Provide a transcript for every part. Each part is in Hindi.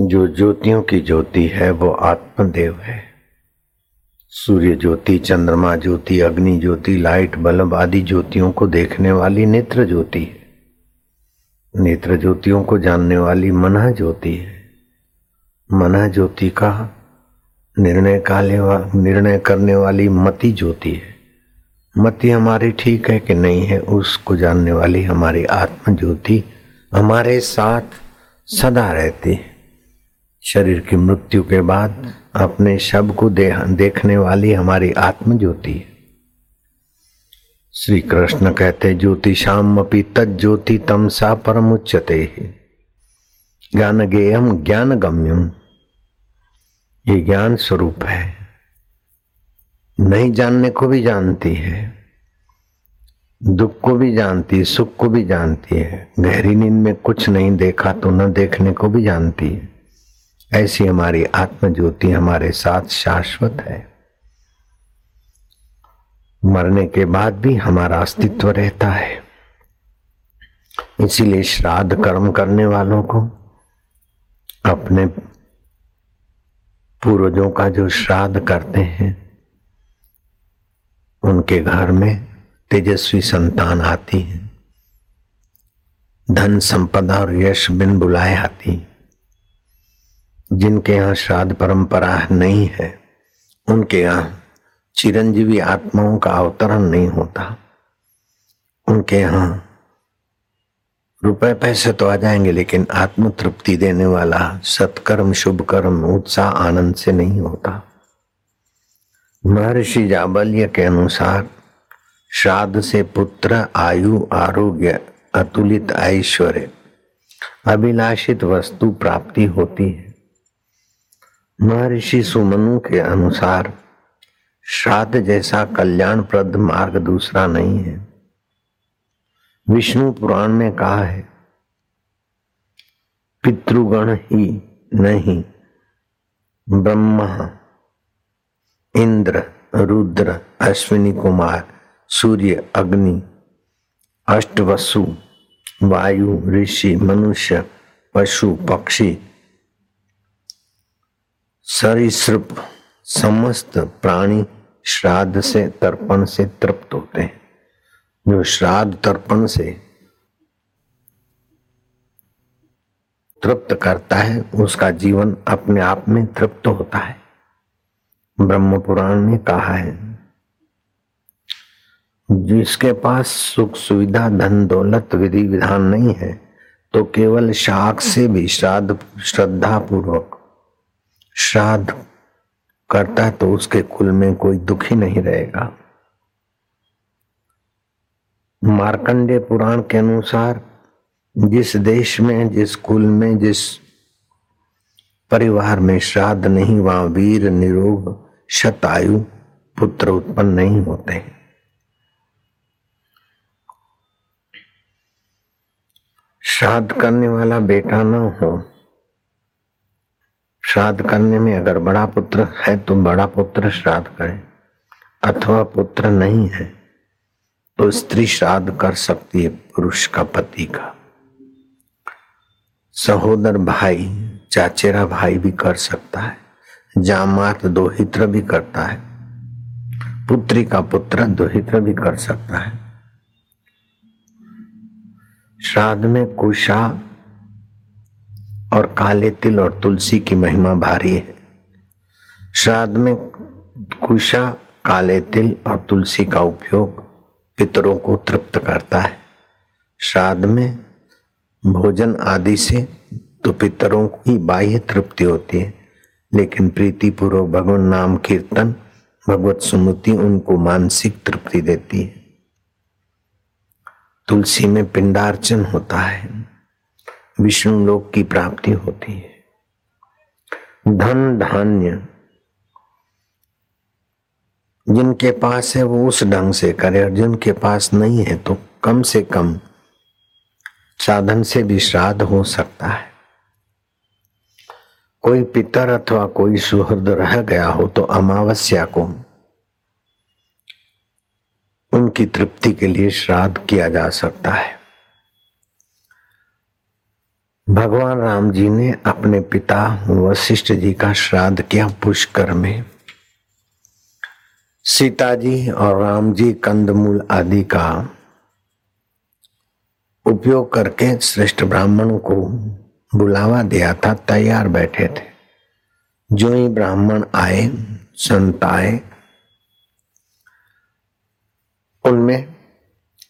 जो ज्योतियों की ज्योति है, वो आत्मदेव है। सूर्य ज्योति, चंद्रमा ज्योति, अग्नि ज्योति, लाइट, बल्ब आदि ज्योतियों को देखने वाली नेत्र ज्योति है। नेत्र ज्योतियों को जानने वाली मना ज्योति है। मना ज्योति का निर्णय काले निर्णय करने वाली मति ज्योति है। मति हमारी ठीक है कि नहीं है, उसको जानने वाली हमारी आत्म ज्योति हमारे साथ सदा रहती है। शरीर की मृत्यु के बाद अपने शब को दे, देखने वाली हमारी आत्म ज्योति है। श्री कृष्ण कहते ज्योति शाम अपी तज्योति तमसा परम उच्चते ज्ञान गेयम ज्ञान गम्यम ये ज्ञान स्वरूप है। नहीं जानने को भी जानती है। दुख को भी जानती है सुख को भी जानती है। गहरी नींद में कुछ नहीं देखा तो न देखने को भी जानती है। ऐसी हमारी आत्मज्योति हमारे साथ शाश्वत है। मरने के बाद भी हमारा अस्तित्व रहता है। इसीलिए श्राद्ध कर्म करने वालों को, अपने पूर्वजों का जो श्राद्ध करते हैं, उनके घर में तेजस्वी संतान आती है। धन संपदा और यश बिन बुलाए आती है। जिनके यहाँ श्राद्ध परंपरा नहीं है, उनके यहाँ चिरंजीवी आत्माओं का अवतरण नहीं होता। उनके यहाँ रुपए पैसे तो आ जाएँगे, लेकिन आत्म तृप्ति देने वाला सत्कर्म शुभ कर्म उत्साह, आनंद से नहीं होता। महर्षि जाबल्य के अनुसार श्राद्ध से पुत्र, आयु, आरोग्य, अतुलित ऐश्वर्य, अभिलाषित वस्तु प्राप्ति होती है। महर्षि सुमनु के अनुसार, श्राद्ध जैसा कल्याणप्रद मार्ग दूसरा नहीं है। विष्णु पुराण में कहा है, पितृगण ही नहीं, ब्रह्मा, इंद्र, रुद्र, अश्विनी कुमार, सूर्य, अग्नि, अष्टवसु, वायु, ऋषि, मनुष्य, पशु, पक्षी सरिसृप समस्त प्राणी श्राद्ध से तर्पण से तृप्त होते हैं। जो श्राद्ध तर्पण से तृप्त करता है, उसका जीवन अपने आप में तृप्त होता है। ब्रह्म पुराण ने कहा है, जिसके पास सुख सुविधा, धन दौलत विधि विधान नहीं है तो केवल शाक से भी श्राद्ध श्रद्धा पूर्वक श्राद्ध करता तो उसके कुल में कोई दुखी नहीं रहेगा। मार्कंडे पुराण के अनुसार जिस देश में, जिस कुल में, जिस परिवार में श्राद्ध नहीं, वहाँ वीर, निरोग शतायु पुत्र उत्पन्न नहीं होते श्राद्ध करने वाला बेटा न हो। श्राद्ध करने में अगर बड़ा पुत्र है तो बड़ा पुत्र श्राद्ध करे। अथवा पुत्र नहीं है तो स्त्री श्राद्ध कर सकती है पुरुष का पति का। सहोदर भाई, चाचेरा भाई भी कर सकता है, जामात दोहित्र भी करता है, पुत्री का पुत्र दोहित्र भी कर सकता है। श्राद्ध में कुशा और काले तिल और तुलसी की महिमा भारी है। श्राद्ध में कुशा, काले तिल और तुलसी का उपयोग पितरों को तृप्त करता है। श्राद्ध में भोजन आदि से तो पितरों की बाह्य तृप्ति होती है, लेकिन प्रीति पूर्वक भगवान नाम कीर्तन, भगवत सुमति उनको मानसिक तृप्ति देती है। तुलसी में पिंडार्चन होता है। विष्णु लोक की प्राप्ति होती है। धन धान्य जिनके पास है वो उस ढंग से करे और जिनके पास नहीं है तो कम से कम साधन से भी श्राद्ध हो सकता है। कोई पितर अथवा कोई सुहृद रह गया हो तो अमावस्या को उनकी तृप्ति के लिए श्राद्ध किया जा सकता है। भगवान राम जी ने अपने पिता वशिष्ठ जी का श्राद्ध किया पुष्कर में। सीता जी और राम जी कंदमूल आदि का उपयोग करके श्रेष्ठ ब्राह्मण को बुलावा दिया था, तैयार बैठे थे। जो ही ब्राह्मण आए, संत आए, उनमें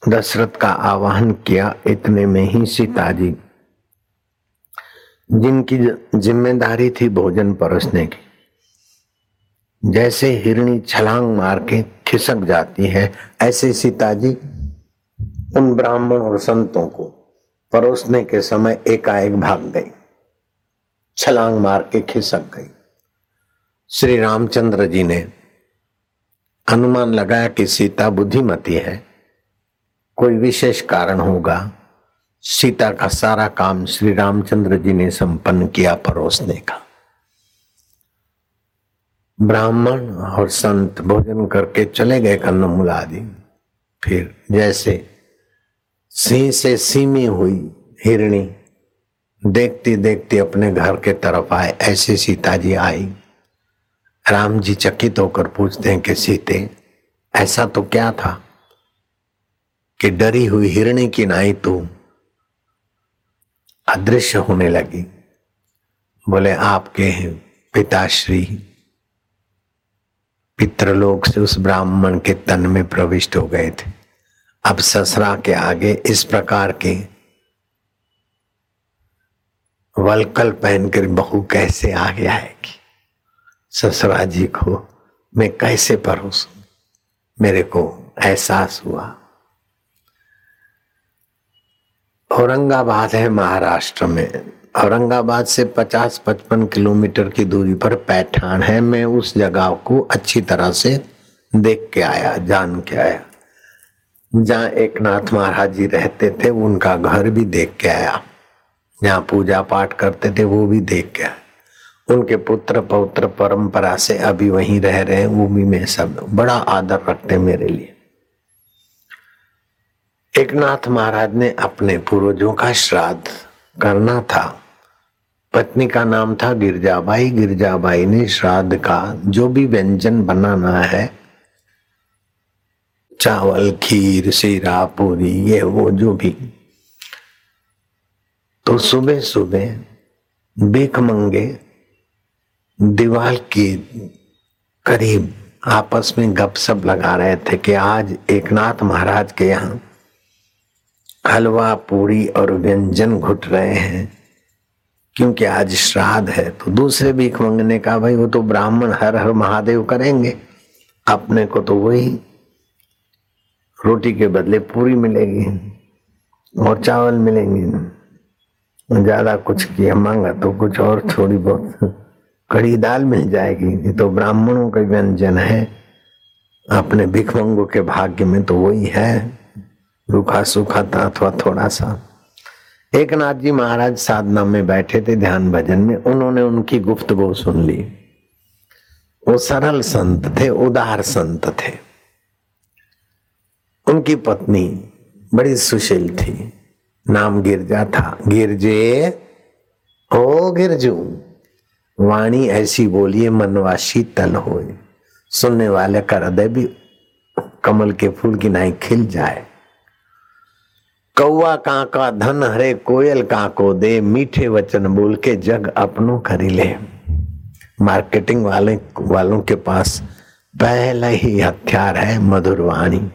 दशरथ का आवाहन किया, इतने में ही सीता जी जिनकी ज़िम्मेदारी थी भोजन परोसने की। जैसे हिरणी छलांग मार के खिसक जाती है, ऐसे सीता जी उन ब्राह्मण और संतों को परोसने के समय एकाएक भाग गई। छलांग मार के खिसक गई। श्री रामचंद्र जी ने अनुमान लगाया कि सीता बुद्धिमती है, कोई विशेष कारण होगा। सीता का सारा काम श्री रामचंद्र जी ने संपन्न किया परोसने का। ब्राह्मण और संत भोजन करके चले गए कन्नमूल आदि फिर जैसे सिंह से सीमी हुई हिरणी देखती देखती अपने घर के तरफ़ आए, ऐसे सीता जी आई। राम जी चकित होकर पूछते हैं कि सीते, ऐसा तो क्या था कि डरी हुई हिरणी की नाई तू? अदृश्य होने लगी। बोले, आपके हैं, पिताश्री। पितृलोक से उस ब्राह्मण के तन में प्रविष्ट हो गए थे। अब ससरा के आगे इस प्रकार के वलकल पहनकर बहू कैसे आगे आएगी? ससुरा जी को, मैं कैसे परोसूं? मेरे को एहसास हुआ। औरंगाबाद है महाराष्ट्र में। औरंगाबाद से 50-55 किलोमीटर की दूरी पर पैठान है। मैं उस जगह को अच्छी तरह से देख के आया, जान के आया। जहाँ एक नाथ महाराज जी रहते थे, उनका घर भी देख के आया। जहाँ पूजा पाठ करते थे, वो भी देख के आया। उनके पुत्र पौत्र परंपरा से अभी वहीं रह रहे हैं वो भी मैं सब बड़ा आदर रखते मेरे लिए। एक नाथ महाराज ने अपने पूर्वजों का श्राद्ध करना था। पत्नी का नाम था गिरजाबाई। गिरजाबाई ने श्राद्ध का जो भी व्यंजन बनाना है, चावल, खीर, सीरा, पूरी, ये, वो, जो भी तो सुबह सुबह बेख मंगे। दीवार के करीब आपस में गपशप लगा रहे थे कि आज एकनाथ महाराज के यहाँ हलवा, पूरी और व्यंजन घुट रहे हैं। क्योंकि आज श्राद्ध है तो दूसरे भीख मंगने का भाई, वो तो ब्राह्मण हर हर महादेव करेंगे। अपने को तो वही रोटी के बदले पूरी मिलेगी और चावल मिलेंगे। ज़्यादा कुछ किया मांगा तो कुछ और थोड़ी बहुत कड़ी दाल मिल जाएगी। ये तो ब्राह्मणों का व्यंजन है। अपने भिखमंगों के भाग्य में तो वही है। रूखा सूखा था, अथवा थोड़ा सा। एक नाथ जी महाराज साधना में बैठे थे ध्यान भजन में, उन्होंने उनकी गुफ्तगु सुन ली। वो सरल संत थे, उदार संत थे। उनकी पत्नी बड़ी सुशील थी, नाम गिरजा था। गिरजे, ओ गिरजू, वाणी ऐसी बोलिए मनवा शीतल हो सुनने वाले का हृदय भी कमल के फूल की नाई खिल जाए। कौआ काका धन हरे, कोयल काको दे, मीठे वचन बोल के जग अपनों करी ले। मार्केटिंग वाले, वालों के पास पहला ही हथियार है मधुर वाणी।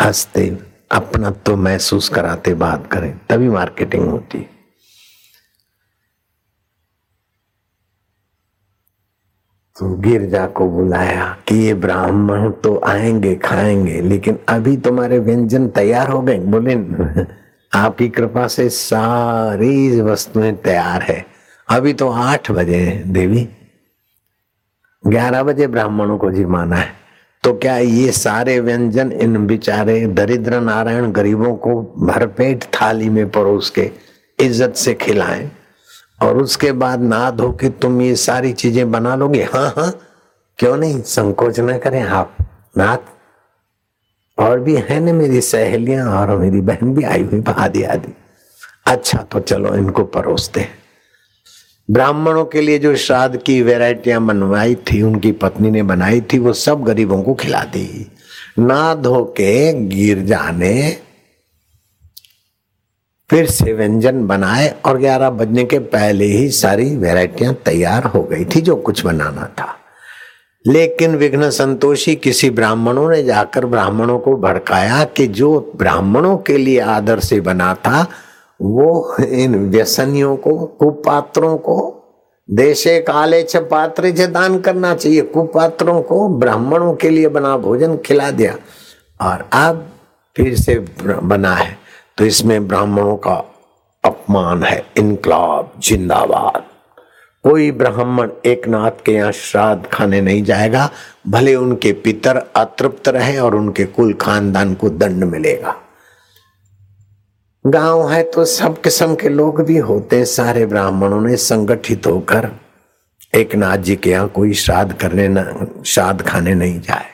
हँसते अपना तो महसूस कराते बात करें, तभी मार्केटिंग होती है। तो गिरजा को बुलाया कि ये ब्राह्मण तो आएँगे, खाएँगे, लेकिन अभी तुम्हारे व्यंजन तैयार हो गए। बोले, आपकी कृपा से सारी वस्तुएँ तैयार है। अभी तो आठ बजे देवी। ग्यारह बजे ब्राह्मणों को जिमाना है। तो क्या ये सारे व्यंजन इन बिचारे दरिद्र नारायण गरीबों को भरपेट थाली में परोस के इज़्ज़त से खिलाएँ? और उसके बाद ना धो के तुम ये सारी चीज़ें बना लोगे? हाँ हाँ। क्यों नहीं? संकोच न करें आप। नाथ और भी है ना मेरी सहेलियाँ और मेरी बहन भी आई हुई आदि आदि। अच्छा तो चलो इनको परोसते हैं। ब्राह्मणों के लिए जो श्राद्ध की वेराइटियाँ बनवाई थी, उनकी पत्नी ने बनाई थी, वो सब गरीबों को खिला दी। ना धो के गिर जाने फिर से व्यंजन बनाए और ग्यारह बजने के पहले ही सारी वेराइटियाँ तैयार हो गई थी जो कुछ बनाना था। लेकिन विघ्न संतोषी किसी ब्राह्मणों ने जाकर ब्राह्मणों को भड़काया कि जो ब्राह्मणों के लिए आदर से बना था, वो इन व्यसनियों को, कुपात्रों को, देशे काले छ पात्र दान करना चाहिए, कुपात्रों को ब्राह्मणों के लिए बना भोजन खिला दिया। और अब फिर से बना है। तो इसमें ब्राह्मणों का अपमान है, इनकलाब, जिंदाबाद। कोई ब्राह्मण एक नाथ के यहाँ श्राद्ध खाने नहीं जाएगा, भले उनके पितर अतृप्त रहे और उनके कुल खानदान को दंड मिलेगा। गाँव है तो सब किस्म के लोग भी होते हैं, सारे ब्राह्मणों ने संगठित होकर एक नाथ जी के यहाँ कोई श्राद्ध करने न, श्राद्ध खाने नहीं जाए।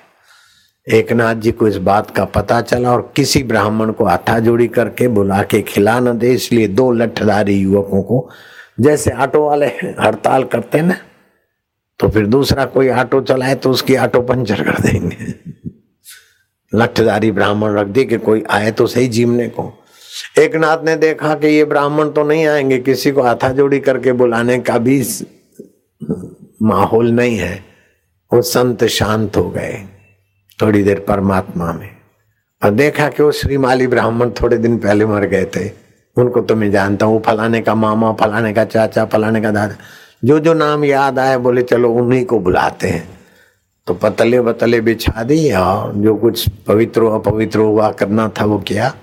एक नाथ जी को इस बात का पता चला और किसी ब्राह्मण को हाथा जोड़ी करके बुला के खिला न दे, इसलिए दो लठधारी युवकों को, जैसे ऑटो वाले हड़ताल करते ना तो फिर दूसरा कोई ऑटो चलाए तो उसकी ऑटो पंचर कर देंगे। लठधारी ब्राह्मण रख दी कि कोई आए तो सही जीवने को। एक नाथ ने देखा कि ये ब्राह्मण तो नहीं आएँगे, किसी को हाथा जोड़ी करके बुलाने का भी माहौल नहीं है, वो संत शांत हो गए। थोड़ी देर परमात्मा में। और देखा कि वो श्रीमाली ब्राह्मण थोड़े दिन पहले मर गए थे। उनको तो मैं जानता हूँ फलाने का मामा, फलाने का चाचा, फलाने का दादा जो जो नाम याद आए बोले, चलो, उन्हीं को बुलाते हैं। तो पतले बतले बिछा दी और जो कुछ पवित्र अपवित्र हुआ करना था, वो किया।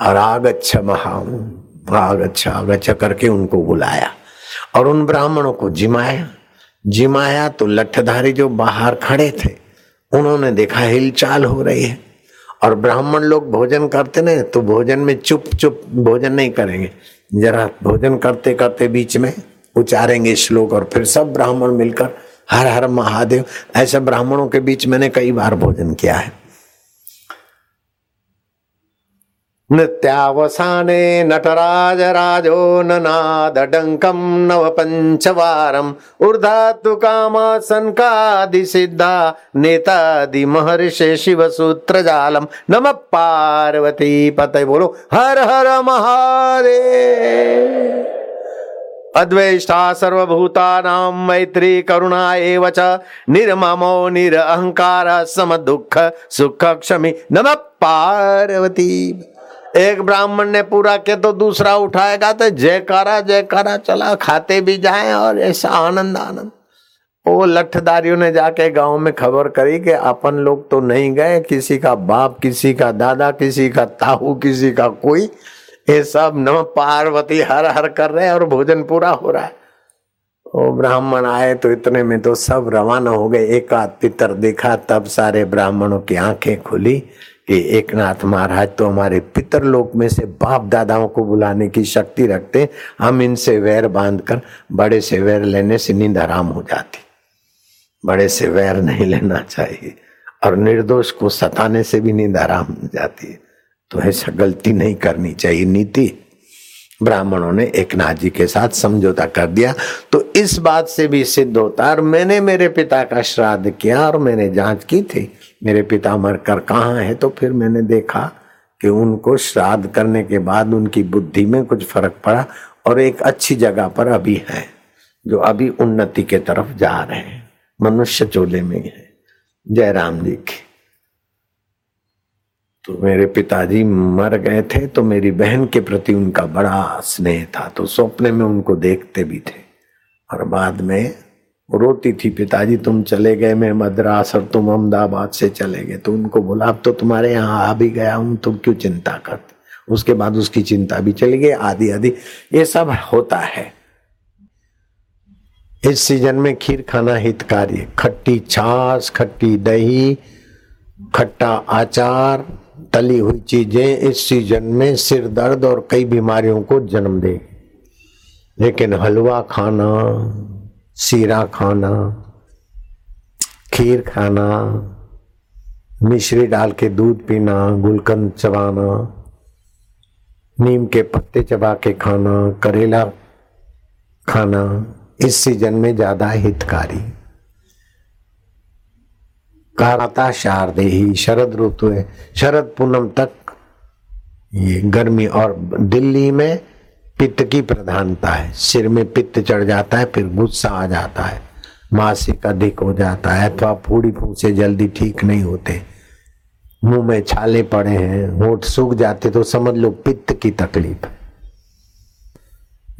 और आग अच्छा महा, आग अच्छा आग अच्छा करके उनको बुलाया। और उन ब्राह्मणों को जिमाया। जिमाया तो लठधारी जो बाहर खड़े थे उन्होंने देखा हिलचाल हो रही है। और ब्राह्मण लोग भोजन करते ना तो भोजन में चुप चुप भोजन नहीं करेंगे। जरा भोजन करते करते बीच में उचारेंगे श्लोक और फिर सब ब्राह्मण मिलकर हर हर महादेव, ऐसे ब्राह्मणों के बीच मैंने कई बार भोजन किया है। नृत्यावसाने नटराज राजो ननादडङ्कं नव पञ्चवारम् ऊर्धातु कामासन्कादिसिद्धा नेतादि महर्षे शिवसूत्रजालम् नमः पार्वती पतय बोलो। हर हर महादेव। अद्वेष्टा सर्वभूतानां मैत्री करुणा एव च। निर्ममो निरहङ्कार समदुःख सुख क्षमि नमः पार्वती। एक ब्राह्मण ने पूरा किया तो दूसरा उठाएगा तो जयकारा जयकारा, चला, खाते भी जाए और ऐसा आनंद आनंद। वो लठदारियों ने जाके गाँव में खबर करी कि अपन लोग तो नहीं गए, किसी का बाप, किसी का दादा, किसी का ताऊ, किसी का कोई, ये सब न पार्वती हर हर कर रहे और भोजन पूरा हो रहा है। वो ब्राह्मण आए तो इतने में तो सब रवाना हो गए एक आध पितर देखा, तब सारे ब्राह्मणों की आँखें खुली। कि एक नाथ महाराज तो हमारे पितर लोक में से बाप दादाओं को बुलाने की शक्ति रखते, हम इनसे वैर बाँध कर बड़े से वैर लेने से नींद आराम हो जाती। बड़े से वैर नहीं लेना चाहिए और निर्दोष को सताने से भी नींद आराम हो जाती है। तो ऐसा गलती नहीं करनी चाहिए नीति। ब्राह्मणों ने एक नाथ जी के साथ समझौता कर दिया। तो इस बात से भी सिद्ध होता और मैंने मेरे पिता का श्राद्ध किया और मैंने जाँच की थी। मेरे पिता मरकर कहाँ है? तो फिर मैंने देखा कि उनको श्राद्ध करने के बाद उनकी बुद्धि में कुछ फ़र्क पड़ा और एक अच्छी जगह पर अभी है, जो अभी उन्नति के तरफ़ जा रहे हैं। मनुष्य चोले में है। जय राम जी की तो मेरे पिताजी मर गए थे तो मेरी बहन के प्रति उनका बड़ा स्नेह था तो सपने में उनको देखते भी थे। और बाद में रोती थी, पिताजी तुम चले गए, मैं मद्रास और तुम अहमदाबाद से चले गए। तो उनको बोला, अब तो तुम्हारे यहाँ आ भी गया हूँ, तुम क्यों चिंता करते उसके बाद उसकी चिंता भी चली गई आदि आदि ये सब होता है। इस सीज़न में खीर खाना हितकारी, खट्टी छाछ, खट्टी दही, खट्टा आचार तली हुई चीज़ें इस सीज़न में सिर दर्द और कई बीमारियों को जन्म दे। लेकिन हलवा खाना, सीरा खाना, खीर खाना, मिश्री डाल के दूध पीना, गुलकंद चबाना, नीम के पत्ते चबा के खाना, करेला खाना, इस सीज़न में ज़्यादा हितकारी। कारता शारदे ही, शरद ऋतु है शरद पूनम तक। ये गर्मी और दिल्ली में पित्त की प्रधानता है। सिर में पित्त चढ़ जाता है, फिर गुस्सा आ जाता है। मासिक अधिक हो जाता है, अथवा फूड़ी फूसे जल्दी ठीक नहीं होते। मुँह में छाले पड़े हैं, होठ सूख जाते तो समझ लो पित्त की तकलीफ़।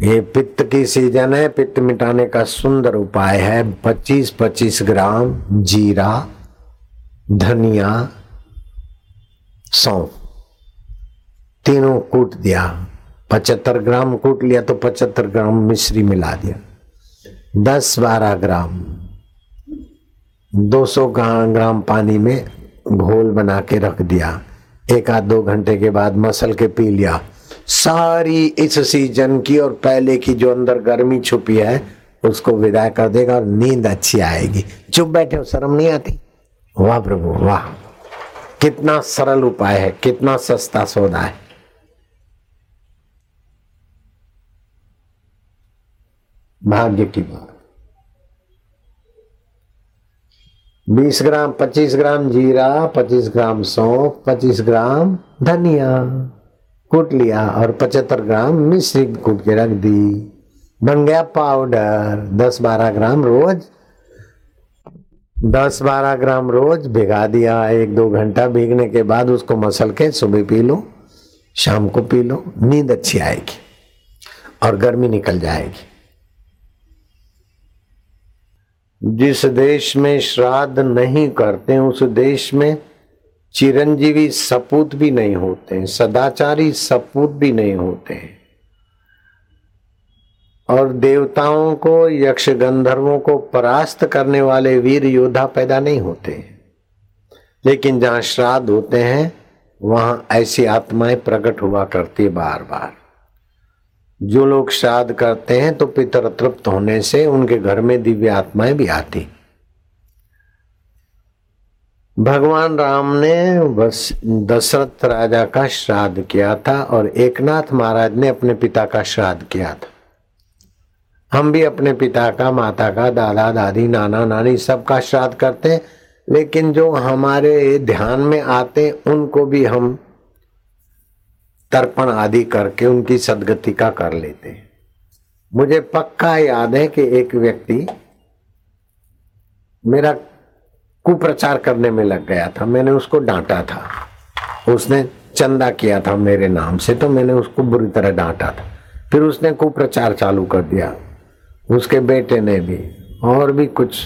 ये पित्त की सीज़न है, पित्त मिटाने का सुंदर उपाय है। 25-25 ग्राम जीरा धनिया सौंफ तीनों कूट दिया। पचहत्तर ग्राम कूट लिया तो पचहत्तर ग्राम मिश्री मिला दिया। दस बारह ग्राम। 200 ग्राम पानी में घोल बना के रख दिया। एक आध दो घंटे के बाद मसल के पी लिया। सारी इस सीज़न की और पहले की जो अंदर गर्मी छुपी है, उसको विदा कर देगा और नींद अच्छी आएगी। चुप बैठे हो, शर्म नहीं आती? वाह प्रभु, वाह। कितना सरल उपाय है, कितना सस्ता सौदा है। भाग्य की बात। बीस ग्राम, पच्चीस ग्राम जीरा, पच्चीस ग्राम सौंफ, पच्चीस ग्राम धनिया। कूट लिया और पचहत्तर ग्राम मिश्री कूट के रख दी। बन गया पाउडर, दस बारह ग्राम रोज दस बारह ग्राम रोज भिगा दिया, एक दो घंटा भीगने के बाद उसको मसल के सुबह पी लो, शाम को पी लो, नींद अच्छी आएगी और गर्मी निकल जाएगी। जिस देश में श्राद्ध नहीं करते, उस देश में चिरंजीवी सपूत भी नहीं होते, सदाचारी सपूत भी नहीं होते। और देवताओं को, यक्ष गंधर्वों को परास्त करने वाले वीर योद्धा पैदा नहीं होते। लेकिन जहाँ श्राद्ध होते हैं, वहाँ ऐसी आत्माएँ प्रकट हुआ करती बार बार जो लोग श्राद्ध करते हैं तो पितर तृप्त होने से उनके घर में दिव्य आत्माएँ भी आती। भगवान राम ने बस दशरथ राजा का श्राद्ध किया था और एकनाथ महाराज ने अपने पिता का श्राद्ध किया था। हम भी अपने पिता का, माता का, दादा, दादी, नाना, नानी सबका श्राद्ध करते हैं। लेकिन जो हमारे ध्यान में आते उनको भी हम तर्पण आदि करके उनकी सदगति का कर लेते मुझे पक्का याद है कि एक व्यक्ति मेरा कुप्रचार करने में लग गया था। मैंने उसको डांटा था। उसने चंदा किया था मेरे नाम से तो मैंने उसको बुरी तरह डांटा था। फिर उसने कुप्रचार चालू कर दिया। उसके बेटे ने भी, और भी कुछ।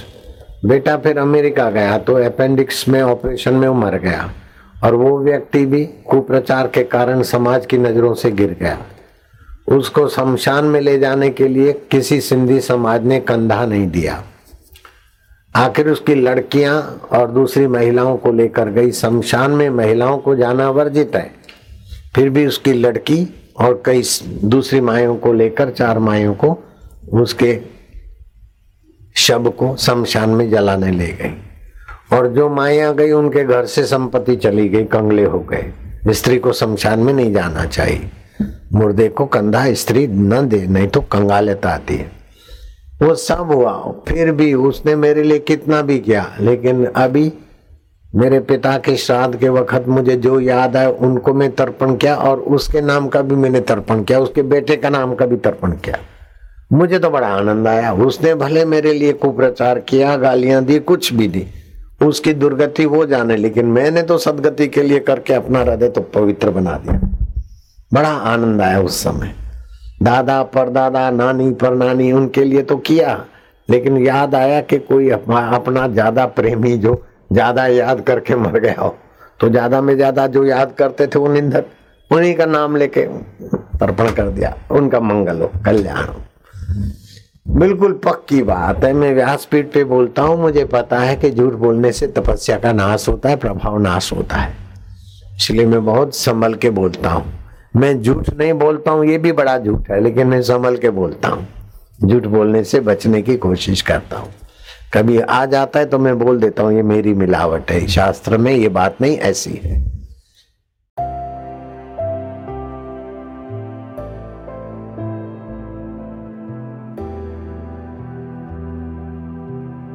बेटा फिर अमेरिका गया तो अपेंडिक्स में ऑपरेशन में मर गया, और वो व्यक्ति भी कुप्रचार के कारण समाज की नज़रों से गिर गया। उसको शमशान में ले जाने के लिए किसी सिंधी समाज ने कंधा नहीं दिया। आखिर उसकी लड़कियाँ और दूसरी महिलाओं को लेकर गई। शमशान में महिलाओं को जाना वर्जित है। फिर भी उसकी लड़की और कई दूसरी मायों को लेकर, चार मायों को उसके शब को शमशान में जलाने ले गई। और जो माया गई, उनके घर से संपत्ति चली गई, कंगले हो गए। स्त्री को शमशान में नहीं जाना चाहिए। मुर्दे को कंधा स्त्री न दे, नहीं तो कंगालता आती है वो सब हुआ, फिर भी उसने मेरे लिए कितना भी किया, लेकिन अभी मेरे पिता के श्राद्ध के वक्त मुझे जो याद है उनको मैं तर्पण किया, और उसके नाम का भी मैंने तर्पण किया, उसके बेटे का नाम का भी तर्पण किया। मुझे तो बड़ा आनंद आया। उसने भले मेरे लिए कुप्रचार किया, गालियाँ दी, कुछ भी दी। उसकी दुर्गति वो जाने, लेकिन मैंने तो सदगति के लिए करके अपना हृदय तो पवित्र बना दिया। बड़ा आनंद आया उस समय। दादा परदादा नानी पर नानी, उनके लिए तो किया। लेकिन याद आया कि कोई अपना ज़्यादा प्रेमी जो ज़्यादा याद करके मर गया हो तो ज़्यादा में ज़्यादा जो याद करते थे वो निंदक, उन्हीं का नाम लेके तर्पण कर दिया। उनका मंगल हो, कल्याण हो। बिल्कुल पक्की बात है। मैं व्यासपीठ पे बोलता हूँ, मुझे पता है कि झूठ बोलने से तपस्या का नाश होता है, प्रभाव नाश होता है। इसलिए मैं बहुत संभल के बोलता हूँ। मैं झूठ नहीं बोलता हूँ, ये भी बड़ा झूठ है, लेकिन मैं संभल के बोलता हूँ। झूठ बोलने से बचने की कोशिश करता हूँ। कभी आ जाता है तो मैं बोल देता हूँ, ये मेरी मिलावट है। शास्त्र में ये बात नहीं ऐसी है।